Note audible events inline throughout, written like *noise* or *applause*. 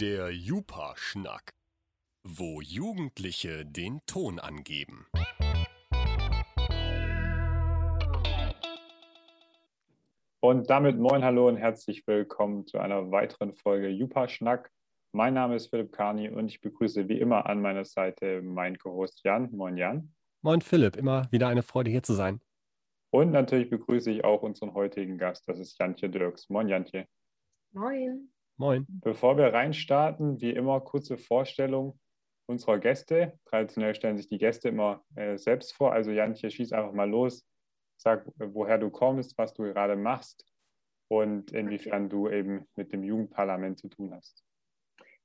Der Jupa-Schnack, wo Jugendliche den Ton angeben. Und damit moin, hallo und herzlich willkommen zu einer weiteren Folge Jupa-Schnack. Mein Name ist Philipp Karni und ich begrüße wie immer an meiner Seite meinen Co-Host Jan. Moin Jan. Moin Philipp, immer wieder eine Freude hier zu sein. Und natürlich begrüße ich auch unseren heutigen Gast, das ist Jantje Dirks. Moin Jantje. Moin. Moin. Bevor wir reinstarten, wie immer kurze Vorstellung unserer Gäste. Traditionell stellen sich die Gäste immer äh, selbst vor. Also Jantje, schieß einfach mal los. Sag, woher du kommst, was du gerade machst und inwiefern du eben mit dem Jugendparlament zu tun hast.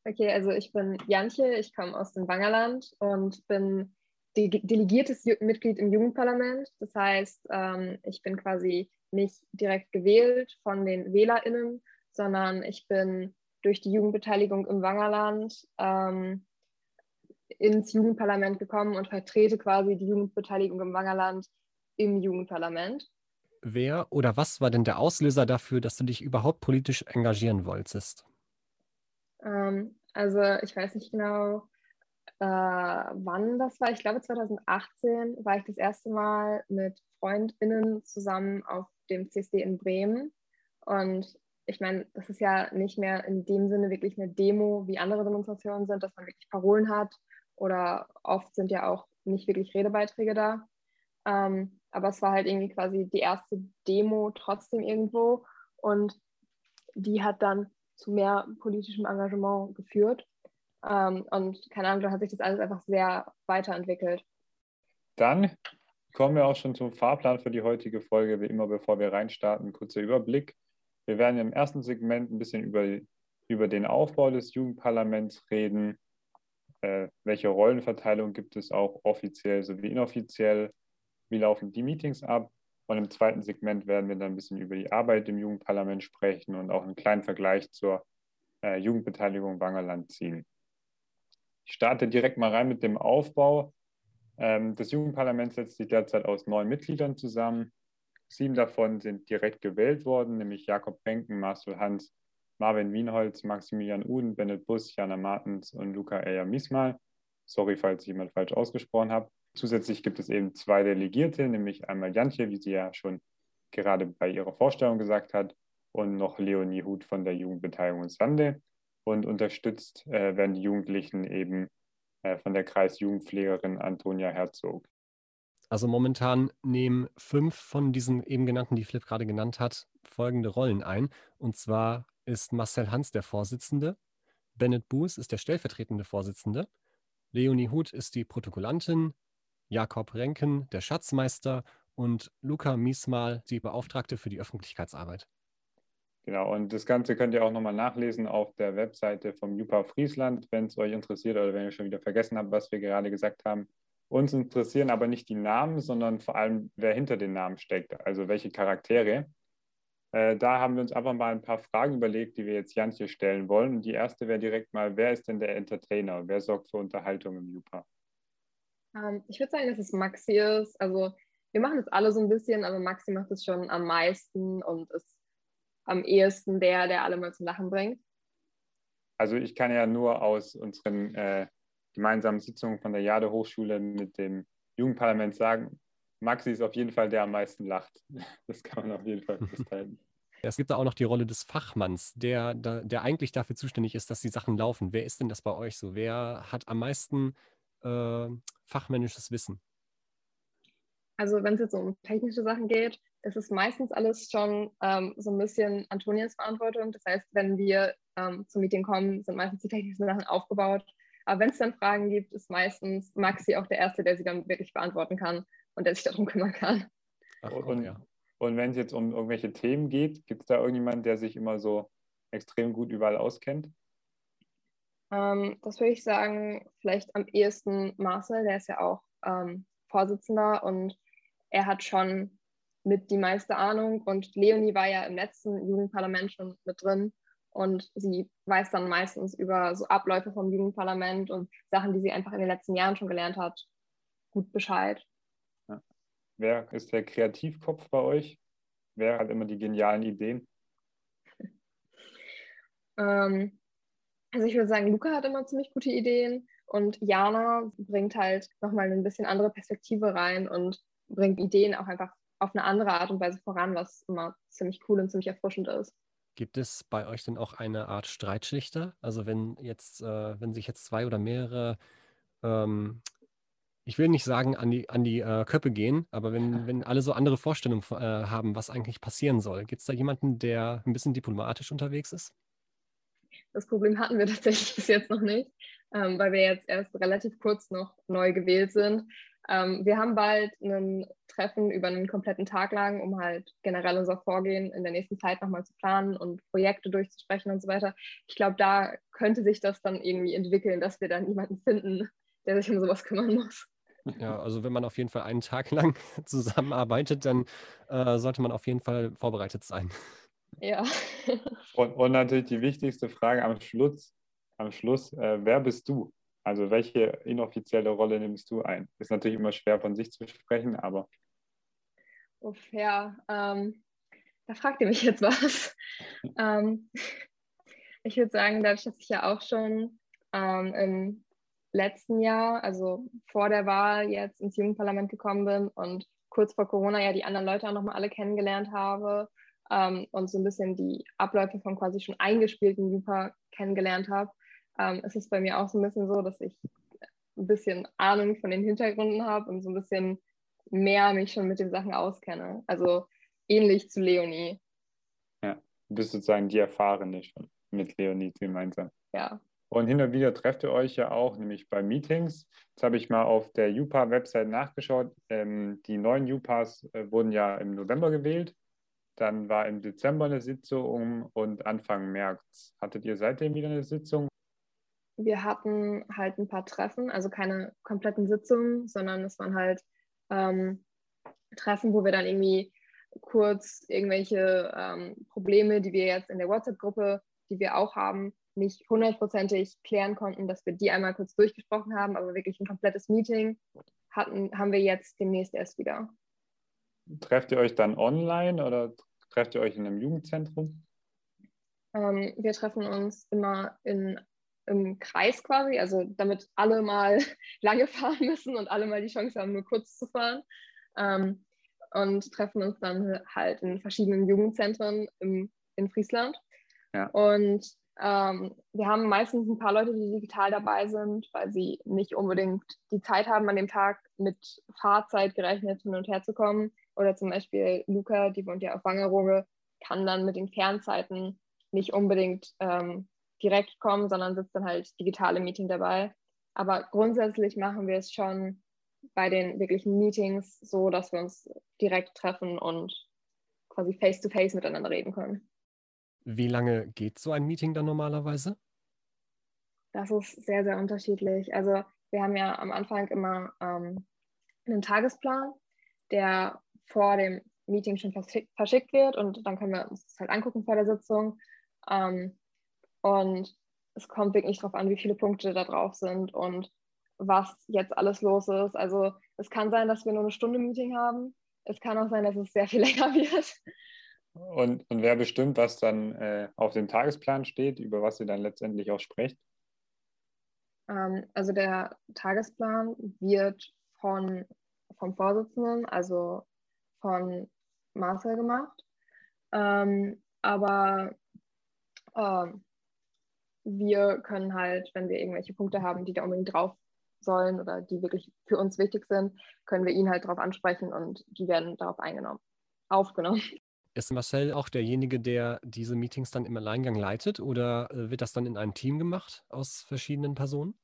Okay, also ich bin Jantje, ich komme aus dem Wangerland und bin delegiertes Mitglied im Jugendparlament. Das heißt, ähm, ich bin quasi nicht direkt gewählt von den WählerInnen, sondern ich bin durch die Jugendbeteiligung im Wangerland ähm, ins Jugendparlament gekommen und vertrete quasi die Jugendbeteiligung im Wangerland im Jugendparlament. Wer oder was war denn der Auslöser dafür, dass du dich überhaupt politisch engagieren wolltest? Ähm, also ich weiß nicht genau, äh, wann das war. Ich glaube 2018 war ich das erste Mal mit FreundInnen zusammen auf dem CSD in Bremen. Und ich meine, das ist ja nicht mehr in dem Sinne wirklich eine Demo, wie andere Demonstrationen sind, dass man wirklich Parolen hat oder oft sind ja auch nicht wirklich Redebeiträge da. Ähm, aber es war halt irgendwie quasi die erste Demo trotzdem irgendwo und die hat dann zu mehr politischem Engagement geführt. Ähm, und keine Ahnung, da hat sich das alles einfach sehr weiterentwickelt. Dann kommen wir auch schon zum Fahrplan für die heutige Folge. Wie immer, bevor wir reinstarten, kurzer Überblick. Wir werden im ersten Segment ein bisschen über, über den Aufbau des Jugendparlaments reden. Äh, welche Rollenverteilung gibt es auch offiziell sowie inoffiziell? Wie laufen die Meetings ab? Und im zweiten Segment werden wir dann ein bisschen über die Arbeit im Jugendparlament sprechen und auch einen kleinen Vergleich zur äh, Jugendbeteiligung Wangerland ziehen. Ich starte direkt mal rein mit dem Aufbau. Ähm, das Jugendparlament setzt sich derzeit aus neun Mitgliedern zusammen. Sieben davon sind direkt gewählt worden, nämlich Jakob Benken, Marcel Hans, Marvin Wienholz, Maximilian Uden, Bennett Bus, Jana Martens und Luca Eyer Miesmal. Sorry, falls ich jemand falsch ausgesprochen habe. Zusätzlich gibt es eben zwei Delegierte, nämlich einmal Jantje, wie sie ja schon gerade bei ihrer Vorstellung gesagt hat, und noch Leonie Huth von der Jugendbeteiligung Sande und unterstützt äh, werden die Jugendlichen eben äh, von der Kreisjugendpflegerin Antonia Herzog. Also momentan nehmen fünf von diesen eben genannten, die Philipp gerade genannt hat, folgende Rollen ein. Und zwar ist Marcel Hans der Vorsitzende, Bennett Buß ist der stellvertretende Vorsitzende, Leonie Huth ist die Protokollantin, Jakob Renken der Schatzmeister und Luca Miesmal die Beauftragte für die Öffentlichkeitsarbeit. Genau, und das Ganze könnt ihr auch nochmal nachlesen auf der Webseite vom Jupa Friesland, wenn es euch interessiert oder wenn ihr schon wieder vergessen habt, was wir gerade gesagt haben. Uns interessieren aber nicht die Namen, sondern vor allem, wer hinter den Namen steckt, also welche Charaktere. Äh, da haben wir uns einfach mal ein paar Fragen überlegt, die wir jetzt Jantje stellen wollen. Und die erste wäre direkt mal, wer ist denn der Entertainer? Wer sorgt für Unterhaltung im Jupa? Ähm, ich würde sagen, dass es Maxi ist. Also wir machen das alle so ein bisschen, aber Maxi macht es schon am meisten und ist am ehesten der, der alle mal zum Lachen bringt? Also ich kann ja nur aus unseren äh, gemeinsamen Sitzungen von der Jade Hochschule mit dem Jugendparlament sagen, Maxi ist auf jeden Fall der, der am meisten lacht. *laughs* Das kann man auf jeden Fall festhalten. *laughs* Es gibt da auch noch die Rolle des Fachmanns, der, der eigentlich dafür zuständig ist, dass die Sachen laufen. Wer ist denn das bei euch so? Wer hat am meisten äh, fachmännisches Wissen? Also wenn es jetzt um technische Sachen geht, ist es meistens alles schon ähm, so ein bisschen Antonias Verantwortung. Das heißt, wenn wir ähm, zum Meeting kommen, sind meistens die technischen Sachen aufgebaut. Aber wenn es dann Fragen gibt, ist meistens Maxi auch der Erste, der sie dann wirklich beantworten kann und der sich darum kümmern kann. Ach, und, ja. und wenn es jetzt um irgendwelche Themen geht, gibt es da irgendjemanden, der sich immer so extrem gut überall auskennt? Ähm, das würde ich sagen, vielleicht am ehesten Marcel, der ist ja auch ähm, Vorsitzender und er hat schon mit die meiste Ahnung. Und Leonie war ja im letzten Jugendparlament schon mit drin. Und sie weiß dann meistens über so Abläufe vom Jugendparlament und Sachen, die sie einfach in den letzten Jahren schon gelernt hat, gut Bescheid. Ja. Wer ist der Kreativkopf bei euch? Wer hat immer die genialen Ideen? *laughs* ähm, Also ich würde sagen, Luca hat immer ziemlich gute Ideen und Jana bringt halt nochmal ein bisschen andere Perspektive rein und bringt Ideen auch einfach auf eine andere Art und Weise voran, was immer ziemlich cool und ziemlich erfrischend ist. Gibt es bei euch denn auch eine Art Streitschlichter? Also wenn jetzt, äh, wenn sich jetzt zwei oder mehrere, ähm, ich will nicht sagen an die, an die äh, Köppe gehen, aber wenn, *laughs* wenn alle so andere Vorstellungen äh, haben, was eigentlich passieren soll, gibt es da jemanden, der ein bisschen diplomatisch unterwegs ist? Das Problem hatten wir *laughs* tatsächlich bis jetzt noch nicht, ähm, weil wir jetzt erst relativ kurz noch neu gewählt sind. Ähm, wir haben bald ein Treffen über einen kompletten Tag lang, um halt generell unser Vorgehen in der nächsten Zeit nochmal zu planen und Projekte durchzusprechen und so weiter. Ich glaube, da könnte sich das dann irgendwie entwickeln, dass wir dann jemanden finden, der sich um sowas kümmern muss. Ja, also wenn man auf jeden Fall einen Tag lang *laughs* zusammenarbeitet, dann äh, sollte man auf jeden Fall vorbereitet sein. Ja. und, und, natürlich die wichtigste Frage am Schluss, am Schluss, äh, wer bist du? Also welche inoffizielle Rolle nimmst du ein? Ist natürlich immer schwer von sich zu sprechen, aber. Uff, ja, ähm, da fragt ihr mich jetzt was. *laughs* ähm, ich würde sagen, dadurch, dass ich ja auch schon ähm, im letzten Jahr, also vor der Wahl jetzt ins Jugendparlament gekommen bin und kurz vor Corona ja die anderen Leute auch nochmal alle kennengelernt habe ähm, und so ein bisschen die Abläufe von quasi schon eingespielten Jupa kennengelernt habe, ähm, ist es bei mir auch so ein bisschen so, dass ich ein bisschen Ahnung von den Hintergründen habe und so ein bisschen mehr mich schon mit den Sachen auskenne. Also ähnlich zu Leonie. Ja, du bist sozusagen die Erfahrene schon mit Leonie gemeinsam. Ja. Und hin und wieder trefft ihr euch ja auch, nämlich bei Meetings. Jetzt habe ich mal auf der UPA-Website nachgeschaut. Ähm, die neuen UPAs äh, wurden ja im November gewählt. Dann war im Dezember eine Sitzung und Anfang März. Hattet ihr seitdem wieder eine Sitzung? Wir hatten halt ein paar Treffen, also keine kompletten Sitzungen, sondern es waren halt ähm, Treffen, wo wir dann irgendwie kurz irgendwelche ähm, Probleme, die wir jetzt in der WhatsApp-Gruppe, die wir auch haben, nicht hundertprozentig klären konnten, dass wir die einmal kurz durchgesprochen haben, aber wirklich ein komplettes Meeting hatten, haben wir jetzt demnächst erst wieder. Trefft ihr euch dann online oder trefft ihr euch in einem Jugendzentrum? Ähm, wir treffen uns immer in im Kreis quasi, also damit alle mal *laughs* lange fahren müssen und alle mal die Chance haben, nur kurz zu fahren. Ähm, und treffen uns dann halt in verschiedenen Jugendzentren im, in Friesland. Ja. Und ähm, wir haben meistens ein paar Leute, die digital dabei sind, weil sie nicht unbedingt die Zeit haben, an dem Tag mit Fahrzeit gerechnet hin und her zu kommen. Oder zum Beispiel Luca, die wohnt ja auf Wangerooge, kann dann mit den Fernzeiten nicht unbedingt ähm, direkt kommen, sondern sitzt dann halt digital im Meeting dabei. Aber grundsätzlich machen wir es schon bei den wirklichen Meetings so, dass wir uns direkt treffen und quasi face-to-face -face miteinander reden können. Wie lange geht so ein Meeting dann normalerweise? Das ist sehr, sehr unterschiedlich. Also wir haben ja am Anfang immer ähm, einen Tagesplan, der vor dem Meeting schon verschickt wird und dann können wir uns das halt angucken vor der Sitzung. Ähm, und es kommt wirklich darauf an, wie viele Punkte da drauf sind und was jetzt alles los ist. Also es kann sein, dass wir nur eine Stunde Meeting haben. Es kann auch sein, dass es sehr viel *laughs* länger wird. Und, und wer bestimmt, was dann äh, auf dem Tagesplan steht, über was ihr dann letztendlich auch sprecht? Ähm, also der Tagesplan wird von, vom Vorsitzenden, also von Marcel gemacht. Ähm, aber ähm, wir können halt, wenn wir irgendwelche Punkte haben, die da unbedingt drauf sollen oder die wirklich für uns wichtig sind, können wir ihn halt darauf ansprechen und die werden darauf eingenommen, aufgenommen. Ist Marcel auch derjenige, der diese Meetings dann im Alleingang leitet oder äh, wird das dann in einem Team gemacht aus verschiedenen Personen?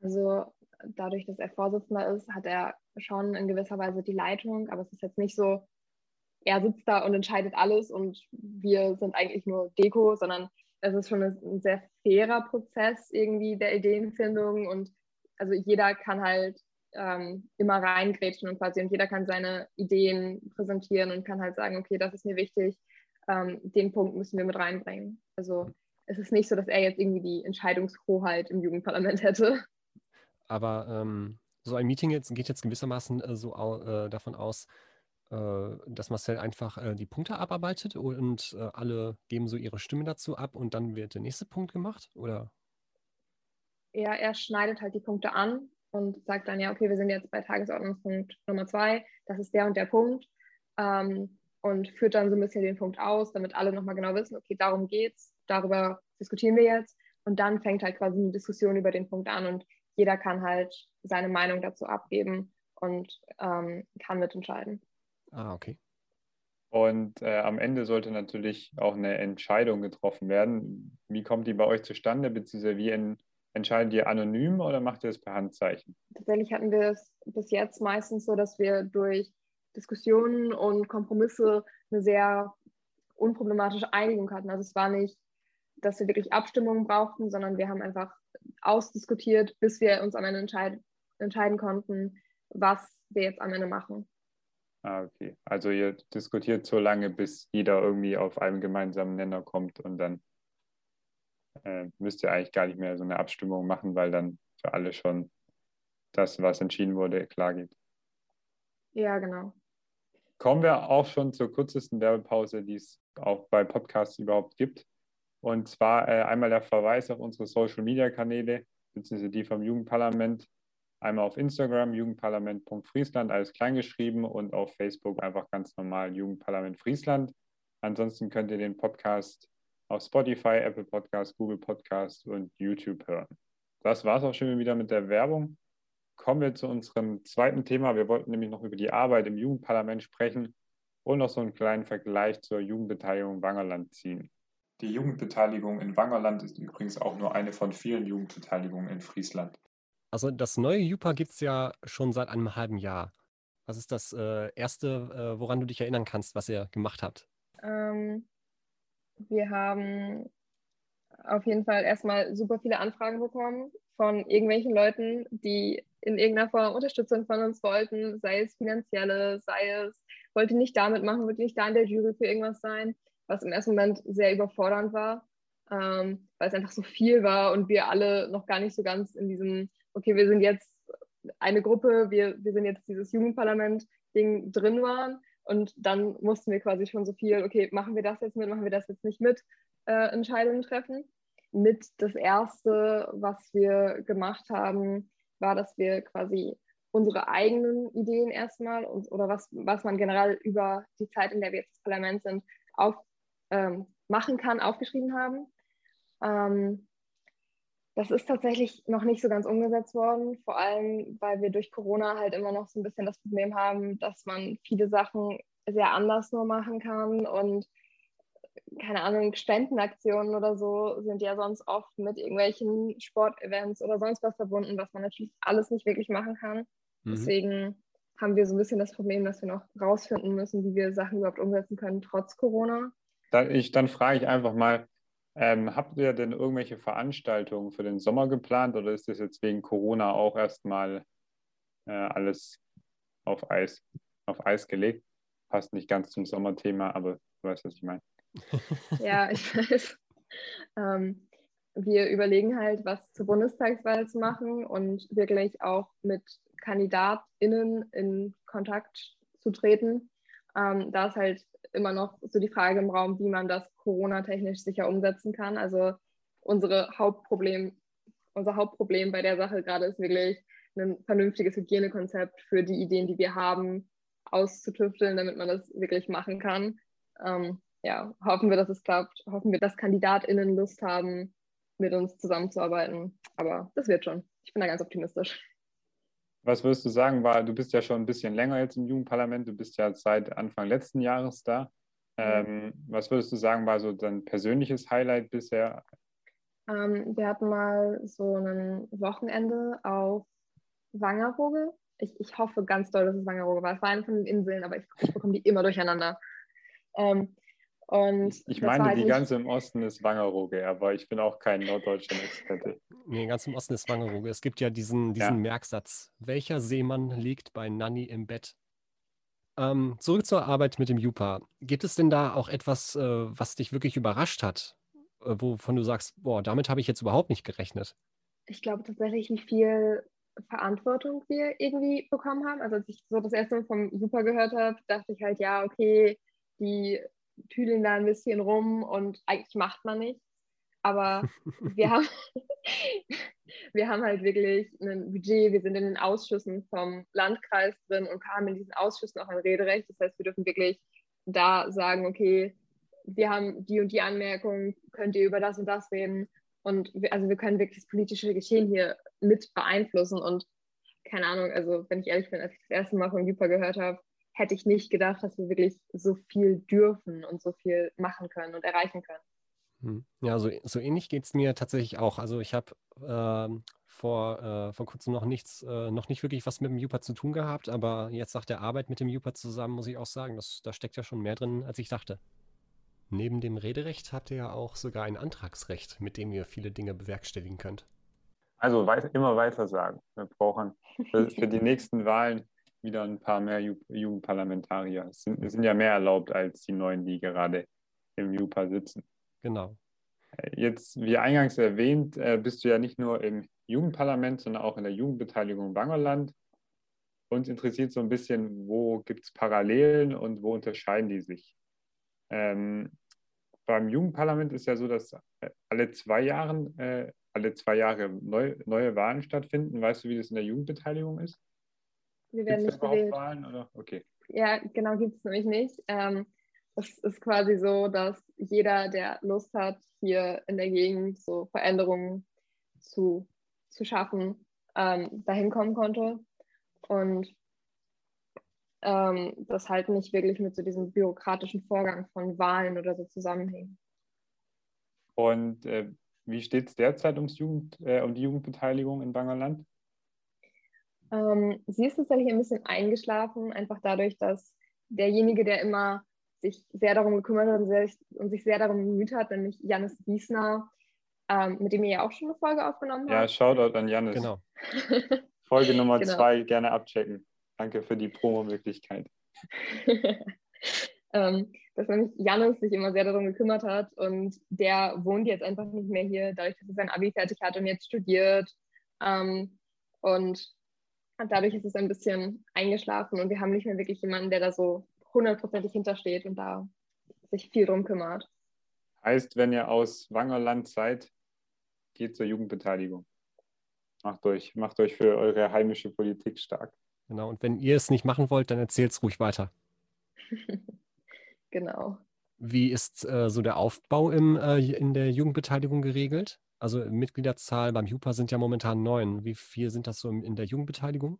Also dadurch, dass er Vorsitzender ist, hat er schon in gewisser Weise die Leitung, aber es ist jetzt nicht so, er sitzt da und entscheidet alles und wir sind eigentlich nur Deko, sondern es ist schon ein sehr fairer Prozess irgendwie der Ideenfindung und also jeder kann halt ähm, immer reingrätschen und quasi und jeder kann seine Ideen präsentieren und kann halt sagen, okay, das ist mir wichtig, ähm, den Punkt müssen wir mit reinbringen. Also es ist nicht so, dass er jetzt irgendwie die Entscheidungshoheit im Jugendparlament hätte. Aber ähm, so ein Meeting jetzt geht jetzt gewissermaßen äh, so äh, davon aus, dass Marcel einfach äh, die Punkte abarbeitet und äh, alle geben so ihre Stimme dazu ab und dann wird der nächste Punkt gemacht? Oder? Ja, er schneidet halt die Punkte an und sagt dann, ja, okay, wir sind jetzt bei Tagesordnungspunkt Nummer zwei, das ist der und der Punkt. Ähm, und führt dann so ein bisschen den Punkt aus, damit alle nochmal genau wissen, okay, darum geht's, darüber diskutieren wir jetzt. Und dann fängt halt quasi eine Diskussion über den Punkt an und jeder kann halt seine Meinung dazu abgeben und ähm, kann mitentscheiden. Ah, okay. Und äh, am Ende sollte natürlich auch eine Entscheidung getroffen werden. Wie kommt die bei euch zustande, beziehungsweise wie en entscheidet ihr anonym oder macht ihr das per Handzeichen? Tatsächlich hatten wir es bis jetzt meistens so, dass wir durch Diskussionen und Kompromisse eine sehr unproblematische Einigung hatten. Also es war nicht, dass wir wirklich Abstimmungen brauchten, sondern wir haben einfach ausdiskutiert, bis wir uns am Ende entscheid entscheiden konnten, was wir jetzt am Ende machen. Ah, okay. Also ihr diskutiert so lange, bis jeder irgendwie auf einen gemeinsamen Nenner kommt und dann äh, müsst ihr eigentlich gar nicht mehr so eine Abstimmung machen, weil dann für alle schon das, was entschieden wurde, klar geht. Ja, genau. Kommen wir auch schon zur kürzesten Werbepause, die es auch bei Podcasts überhaupt gibt. Und zwar äh, einmal der Verweis auf unsere Social-Media-Kanäle, beziehungsweise die vom Jugendparlament. Einmal auf Instagram, jugendparlament.friesland, alles kleingeschrieben und auf Facebook einfach ganz normal Jugendparlament Friesland. Ansonsten könnt ihr den Podcast auf Spotify, Apple Podcast, Google Podcast und YouTube hören. Das war es auch schon wieder mit der Werbung. Kommen wir zu unserem zweiten Thema. Wir wollten nämlich noch über die Arbeit im Jugendparlament sprechen und noch so einen kleinen Vergleich zur Jugendbeteiligung Wangerland ziehen. Die Jugendbeteiligung in Wangerland ist übrigens auch nur eine von vielen Jugendbeteiligungen in Friesland. Also das neue JUPA gibt es ja schon seit einem halben Jahr. Was ist das äh, Erste, äh, woran du dich erinnern kannst, was ihr gemacht habt? Ähm, wir haben auf jeden Fall erstmal super viele Anfragen bekommen von irgendwelchen Leuten, die in irgendeiner Form Unterstützung von uns wollten, sei es finanzielle, sei es, wollte nicht damit machen, wollte nicht da in der Jury für irgendwas sein, was im ersten Moment sehr überfordernd war, ähm, weil es einfach so viel war und wir alle noch gar nicht so ganz in diesem okay, wir sind jetzt eine Gruppe, wir, wir sind jetzt dieses Jugendparlament-Ding drin waren. Und dann mussten wir quasi schon so viel, okay, machen wir das jetzt mit, machen wir das jetzt nicht mit, äh, Entscheidungen treffen. Mit das Erste, was wir gemacht haben, war, dass wir quasi unsere eigenen Ideen erstmal und, oder was, was man generell über die Zeit, in der wir jetzt das Parlament sind, auf, ähm, machen kann, aufgeschrieben haben. Ähm, das ist tatsächlich noch nicht so ganz umgesetzt worden, vor allem weil wir durch Corona halt immer noch so ein bisschen das Problem haben, dass man viele Sachen sehr anders nur machen kann und keine Ahnung, Spendenaktionen oder so sind ja sonst oft mit irgendwelchen Sportevents oder sonst was verbunden, was man natürlich alles nicht wirklich machen kann. Mhm. Deswegen haben wir so ein bisschen das Problem, dass wir noch rausfinden müssen, wie wir Sachen überhaupt umsetzen können, trotz Corona. Dann, ich, dann frage ich einfach mal, ähm, habt ihr denn irgendwelche Veranstaltungen für den Sommer geplant oder ist das jetzt wegen Corona auch erstmal äh, alles auf Eis, auf Eis gelegt? Passt nicht ganz zum Sommerthema, aber du weißt, was ich meine. *laughs* ja, ich weiß. Ähm, wir überlegen halt, was zur Bundestagswahl zu machen und wirklich auch mit KandidatInnen in Kontakt zu treten. Ähm, da ist halt immer noch so die Frage im Raum, wie man das Corona-technisch sicher umsetzen kann. Also unsere Hauptproblem, unser Hauptproblem bei der Sache gerade ist wirklich ein vernünftiges Hygienekonzept für die Ideen, die wir haben, auszutüfteln, damit man das wirklich machen kann. Ähm, ja, hoffen wir, dass es klappt. Hoffen wir, dass KandidatInnen Lust haben, mit uns zusammenzuarbeiten. Aber das wird schon. Ich bin da ganz optimistisch. Was würdest du sagen, war, du bist ja schon ein bisschen länger jetzt im Jugendparlament, du bist ja seit Anfang letzten Jahres da. Ähm, was würdest du sagen, war so dein persönliches Highlight bisher? Ähm, wir hatten mal so ein Wochenende auf Wangerooge. Ich, ich hoffe ganz doll, dass es Wangerooge war. Es war eine von den Inseln, aber ich, ich bekomme die immer durcheinander. Ähm, und ich meine, halt die ganze im Osten ist Wangerooge, aber ich bin auch kein norddeutscher Experte. Nee, ganz im Osten ist Wangerooge. Es gibt ja diesen, diesen ja. Merksatz. Welcher Seemann liegt bei Nanny im Bett? Ähm, zurück zur Arbeit mit dem Jupa. Gibt es denn da auch etwas, äh, was dich wirklich überrascht hat, äh, wovon du sagst, boah, damit habe ich jetzt überhaupt nicht gerechnet? Ich glaube tatsächlich, wie viel Verantwortung wir irgendwie bekommen haben. Also als ich so das erste Mal vom Super gehört habe, dachte ich halt, ja, okay, die tüdeln da ein bisschen rum und eigentlich macht man nichts. Aber *laughs* wir haben, *laughs* wir haben halt wirklich ein Budget, wir sind in den Ausschüssen vom Landkreis drin und haben in diesen Ausschüssen auch ein Rederecht. Das heißt, wir dürfen wirklich da sagen, okay, wir haben die und die Anmerkung, könnt ihr über das und das reden. Und wir, also wir können wirklich das politische Geschehen hier mit beeinflussen. Und keine Ahnung, also wenn ich ehrlich bin, als ich das erste Mal von Jupa gehört habe, hätte ich nicht gedacht, dass wir wirklich so viel dürfen und so viel machen können und erreichen können. Hm. Ja, so, so ähnlich geht es mir tatsächlich auch. Also ich habe ähm, vor, äh, vor kurzem noch nichts, äh, noch nicht wirklich was mit dem Jupa zu tun gehabt, aber jetzt nach der Arbeit mit dem Jupa zusammen muss ich auch sagen, dass, da steckt ja schon mehr drin, als ich dachte. Neben dem Rederecht habt ihr ja auch sogar ein Antragsrecht, mit dem ihr viele Dinge bewerkstelligen könnt. Also weit, immer weiter sagen. Wir brauchen *laughs* für, für, die nächsten Wahlen wieder ein paar mehr Jugendparlamentarier. Es sind, es sind ja mehr erlaubt als die neuen, die gerade im JUPA sitzen. Genau. Jetzt, wie eingangs erwähnt, äh, bist du ja nicht nur im Jugendparlament, sondern auch in der Jugendbeteiligung Bangerland. Uns interessiert so ein bisschen, wo gibt es Parallelen und wo unterscheiden die sich? Ähm, beim Jugendparlament ist ja so, dass alle zwei Jahre, äh, alle zwei Jahre neu, neue Wahlen stattfinden. Weißt du, wie das in der Jugendbeteiligung ist? Wir werden Gibt's nicht gewählt. Wahlen, oder? Okay. Ja, genau, gibt es nämlich nicht. Ähm, es ist quasi so, dass jeder, der Lust hat, hier in der Gegend so Veränderungen zu, zu schaffen, ähm, dahin kommen konnte. Und ähm, das halt nicht wirklich mit so diesem bürokratischen Vorgang von Wahlen oder so zusammenhängt. Und äh, wie steht es derzeit ums Jugend, äh, um die Jugendbeteiligung in Bangerland? Ähm, sie ist tatsächlich ein bisschen eingeschlafen, einfach dadurch, dass derjenige, der immer sich sehr darum gekümmert hat und, sehr, und sich sehr darum bemüht hat, nämlich Janis Wiesner, ähm, mit dem ihr ja auch schon eine Folge aufgenommen habt. Ja, Shoutout an Janis. Genau. *laughs* Folge Nummer genau. zwei, gerne abchecken. Danke für die Promo-Möglichkeit. *laughs* ähm, dass nämlich Janis sich immer sehr darum gekümmert hat und der wohnt jetzt einfach nicht mehr hier, dadurch, dass er sein Abi fertig hat und jetzt studiert. Ähm, und dadurch ist es ein bisschen eingeschlafen und wir haben nicht mehr wirklich jemanden, der da so hundertprozentig hintersteht und da sich viel drum kümmert. Heißt, wenn ihr aus Wangerland seid, geht zur Jugendbeteiligung. Macht euch, macht euch für eure heimische Politik stark. Genau, und wenn ihr es nicht machen wollt, dann erzählt es ruhig weiter. *laughs* genau. Wie ist äh, so der Aufbau im, äh, in der Jugendbeteiligung geregelt? Also Mitgliederzahl beim JUPA sind ja momentan neun. Wie viel sind das so in der Jugendbeteiligung?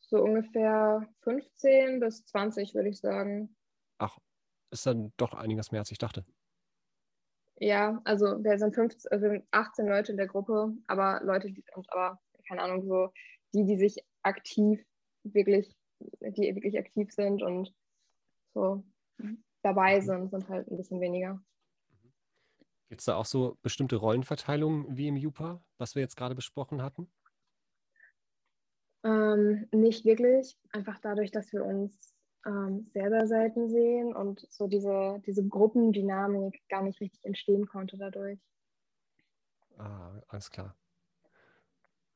So ungefähr 15 bis 20, würde ich sagen. Ach, ist dann doch einiges mehr, als ich dachte. Ja, also wir sind 15, also 18 Leute in der Gruppe, aber Leute, die sind aber, keine Ahnung, so die, die sich aktiv wirklich, die wirklich aktiv sind und so dabei mhm. sind, sind halt ein bisschen weniger. Gibt es da auch so bestimmte Rollenverteilungen wie im JUPA, was wir jetzt gerade besprochen hatten? Ähm, nicht wirklich. Einfach dadurch, dass wir uns ähm, selber selten sehen und so diese, diese Gruppendynamik gar nicht richtig entstehen konnte dadurch. Ah, alles klar.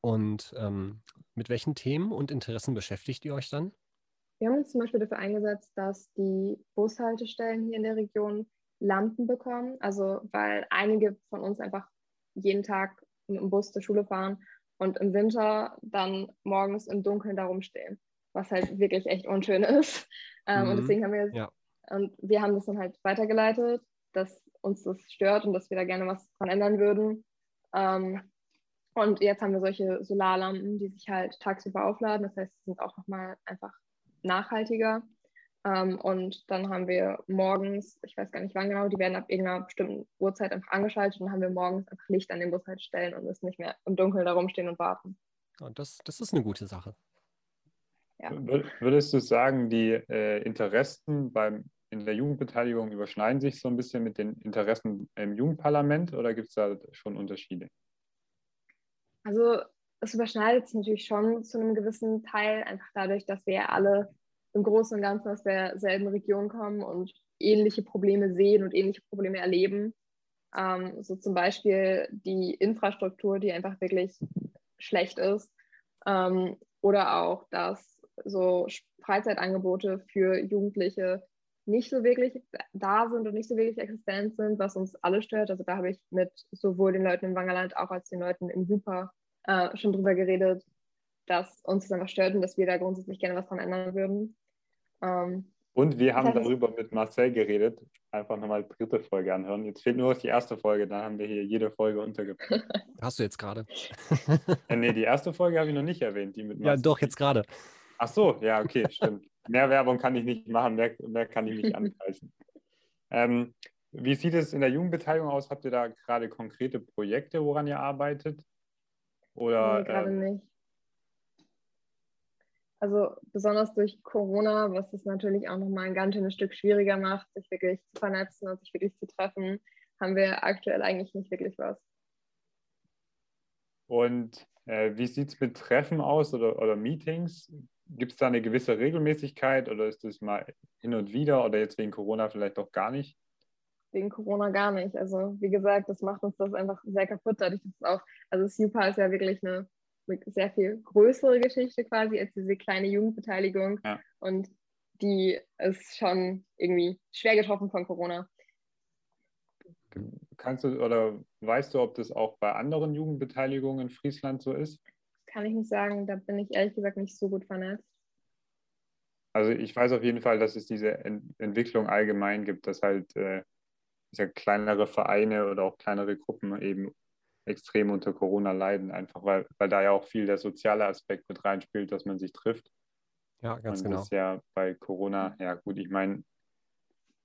Und ähm, mit welchen Themen und Interessen beschäftigt ihr euch dann? Wir haben uns zum Beispiel dafür eingesetzt, dass die Bushaltestellen hier in der Region Lampen bekommen. Also weil einige von uns einfach jeden Tag mit dem Bus zur Schule fahren und im Winter dann morgens im Dunkeln da rumstehen, was halt wirklich echt unschön ist. Ähm, mhm. Und deswegen haben wir ja. und wir haben das dann halt weitergeleitet, dass uns das stört und dass wir da gerne was dran ändern würden. Ähm, und jetzt haben wir solche Solarlampen, die sich halt tagsüber aufladen. Das heißt, sie sind auch nochmal einfach nachhaltiger. Ähm, und dann haben wir morgens, ich weiß gar nicht wann genau, die werden ab irgendeiner bestimmten Uhrzeit einfach angeschaltet und haben wir morgens einfach Licht an den Bushaltestellen und müssen nicht mehr im Dunkeln da rumstehen und warten. Und das, das ist eine gute Sache. Ja. Würdest du sagen, die äh, Interessen beim, in der Jugendbeteiligung überschneiden sich so ein bisschen mit den Interessen im Jugendparlament oder gibt es da schon Unterschiede? Also es überschneidet sich natürlich schon zu einem gewissen Teil, einfach dadurch, dass wir alle im Großen und Ganzen aus derselben Region kommen und ähnliche Probleme sehen und ähnliche Probleme erleben. Ähm, so zum Beispiel die Infrastruktur, die einfach wirklich schlecht ist. Ähm, oder auch, dass so Freizeitangebote für Jugendliche nicht so wirklich da sind und nicht so wirklich existent sind, was uns alle stört. Also da habe ich mit sowohl den Leuten im Wangerland auch als den Leuten im Super äh, schon drüber geredet, dass uns das einfach stört und dass wir da grundsätzlich gerne was dran ändern würden. Ähm, und wir haben darüber mit Marcel geredet. Einfach nochmal die dritte Folge anhören. Jetzt fehlt nur noch die erste Folge, dann haben wir hier jede Folge untergebracht. *laughs* Hast du jetzt gerade? *laughs* äh, nee, die erste Folge habe ich noch nicht erwähnt. Die mit ja, doch, jetzt gerade. Ach so, ja, okay, stimmt. mehr Werbung kann ich nicht machen, mehr, mehr kann ich nicht anpreisen. ähm, wie sieht es in der Jugendbeteiligung aus? Habt ihr da gerade konkrete Projekte, woran ihr arbeitet? Oder, nee, gerade ähm, nicht. Also besonders durch Corona, was es natürlich auch nochmal ein ganz schönes Stück schwieriger macht, sich wirklich zu vernetzen und sich wirklich zu treffen, haben wir aktuell eigentlich nicht wirklich was. Und äh, wie sieht es mit Treffen aus oder, oder Meetings? Gibt es da eine gewisse Regelmäßigkeit oder ist das mal hin und wieder oder jetzt wegen Corona vielleicht auch gar nicht? Wegen Corona gar nicht. Also wie gesagt, das macht uns das einfach sehr kaputt, dadurch, dass auch, also SUPA ist ja wirklich eine sehr viel größere Geschichte quasi als diese kleine Jugendbeteiligung. Ja. Und die ist schon irgendwie schwer getroffen von Corona. Kannst du oder weißt du, ob das auch bei anderen Jugendbeteiligungen in Friesland so ist? Kann ich nicht sagen, da bin ich ehrlich gesagt nicht so gut vernetzt. Also ich weiß auf jeden Fall, dass es diese Ent Entwicklung allgemein gibt, dass halt äh, kleinere Vereine oder auch kleinere Gruppen eben extrem unter Corona leiden, einfach weil, weil da ja auch viel der soziale Aspekt mit reinspielt, dass man sich trifft. Ja, ganz Und genau. Das ist ja bei Corona, ja gut, ich meine,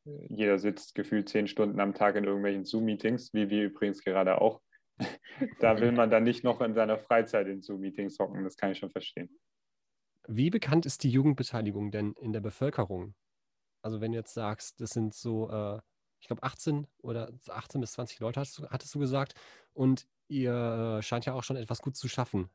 jeder sitzt gefühlt zehn Stunden am Tag in irgendwelchen Zoom-Meetings, wie wir übrigens gerade auch. *laughs* da will man dann nicht noch in seiner Freizeit in Zoom-Meetings hocken, das kann ich schon verstehen. Wie bekannt ist die Jugendbeteiligung denn in der Bevölkerung? Also wenn du jetzt sagst, das sind so äh, ich glaube 18 oder 18 bis 20 Leute hattest du, hattest du gesagt. Und ihr äh, scheint ja auch schon etwas gut zu schaffen.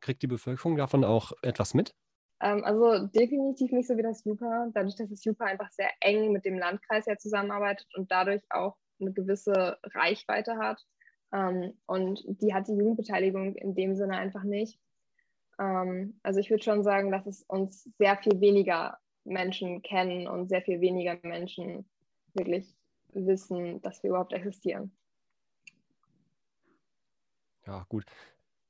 Kriegt die Bevölkerung davon auch etwas mit? Ähm, also definitiv nicht so wie das Jupa, dadurch, dass das Jupa einfach sehr eng mit dem Landkreis ja zusammenarbeitet und dadurch auch eine gewisse Reichweite hat. Ähm, und die hat die Jugendbeteiligung in dem Sinne einfach nicht. Ähm, also ich würde schon sagen, dass es uns sehr viel weniger Menschen kennen und sehr viel weniger Menschen wirklich wissen, dass wir überhaupt existieren. Ja, gut.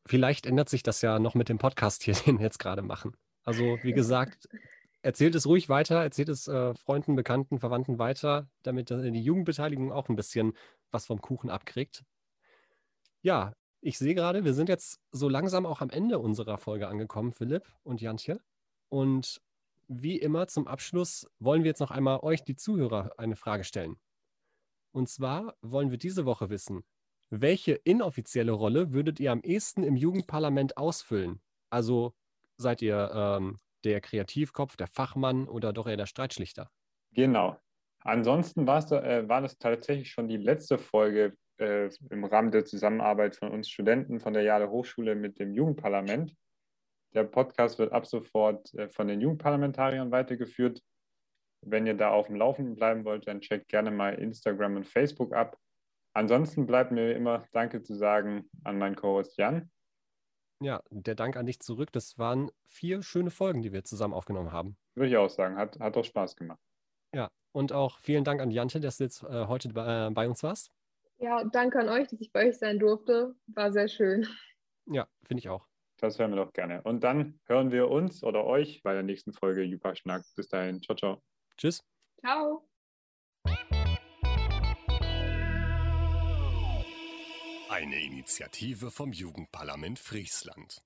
Vielleicht ändert sich das ja noch mit dem Podcast hier, *laughs* den wir jetzt gerade machen. Also, wie gesagt, erzählt es ruhig weiter, erzählt es äh, Freunden, Bekannten, Verwandten weiter, damit äh, die Jugendbeteiligung auch ein bisschen was vom Kuchen abkriegt. Ja, ich sehe gerade, wir sind jetzt so langsam auch am Ende unserer Folge angekommen, Philipp und Jantje. Und wie immer zum Abschluss wollen wir jetzt noch einmal euch, die Zuhörer, eine Frage stellen. Und zwar wollen wir diese Woche wissen, welche inoffizielle Rolle würdet ihr am ehesten im Jugendparlament ausfüllen? Also seid ihr ähm, der Kreativkopf, der Fachmann oder doch eher der Streitschlichter? Genau. Ansonsten äh, war das tatsächlich schon die letzte Folge äh, im Rahmen der Zusammenarbeit von uns Studenten von der Jade Hochschule mit dem Jugendparlament. Der Podcast wird ab sofort äh, von den Jugendparlamentariern weitergeführt. Wenn ihr da auf dem Laufenden bleiben wollt, dann checkt gerne mal Instagram und Facebook ab. Ansonsten bleibt mir immer Danke zu sagen an meinen Co-Host Jan. Ja, der Dank an dich zurück. Das waren vier schöne Folgen, die wir zusammen aufgenommen haben. Würde ich auch sagen. Hat, hat auch Spaß gemacht. Ja, und auch vielen Dank an Jante, dass du jetzt äh, heute bei, äh, bei uns warst. Ja, danke an euch, dass ich bei euch sein durfte. War sehr schön. Ja, finde ich auch. Das hören wir doch gerne. Und dann hören wir uns oder euch bei der nächsten Folge Jupa Schnack. Bis dahin. Ciao, ciao. Tschüss. Ciao. Eine Initiative vom Jugendparlament Friesland.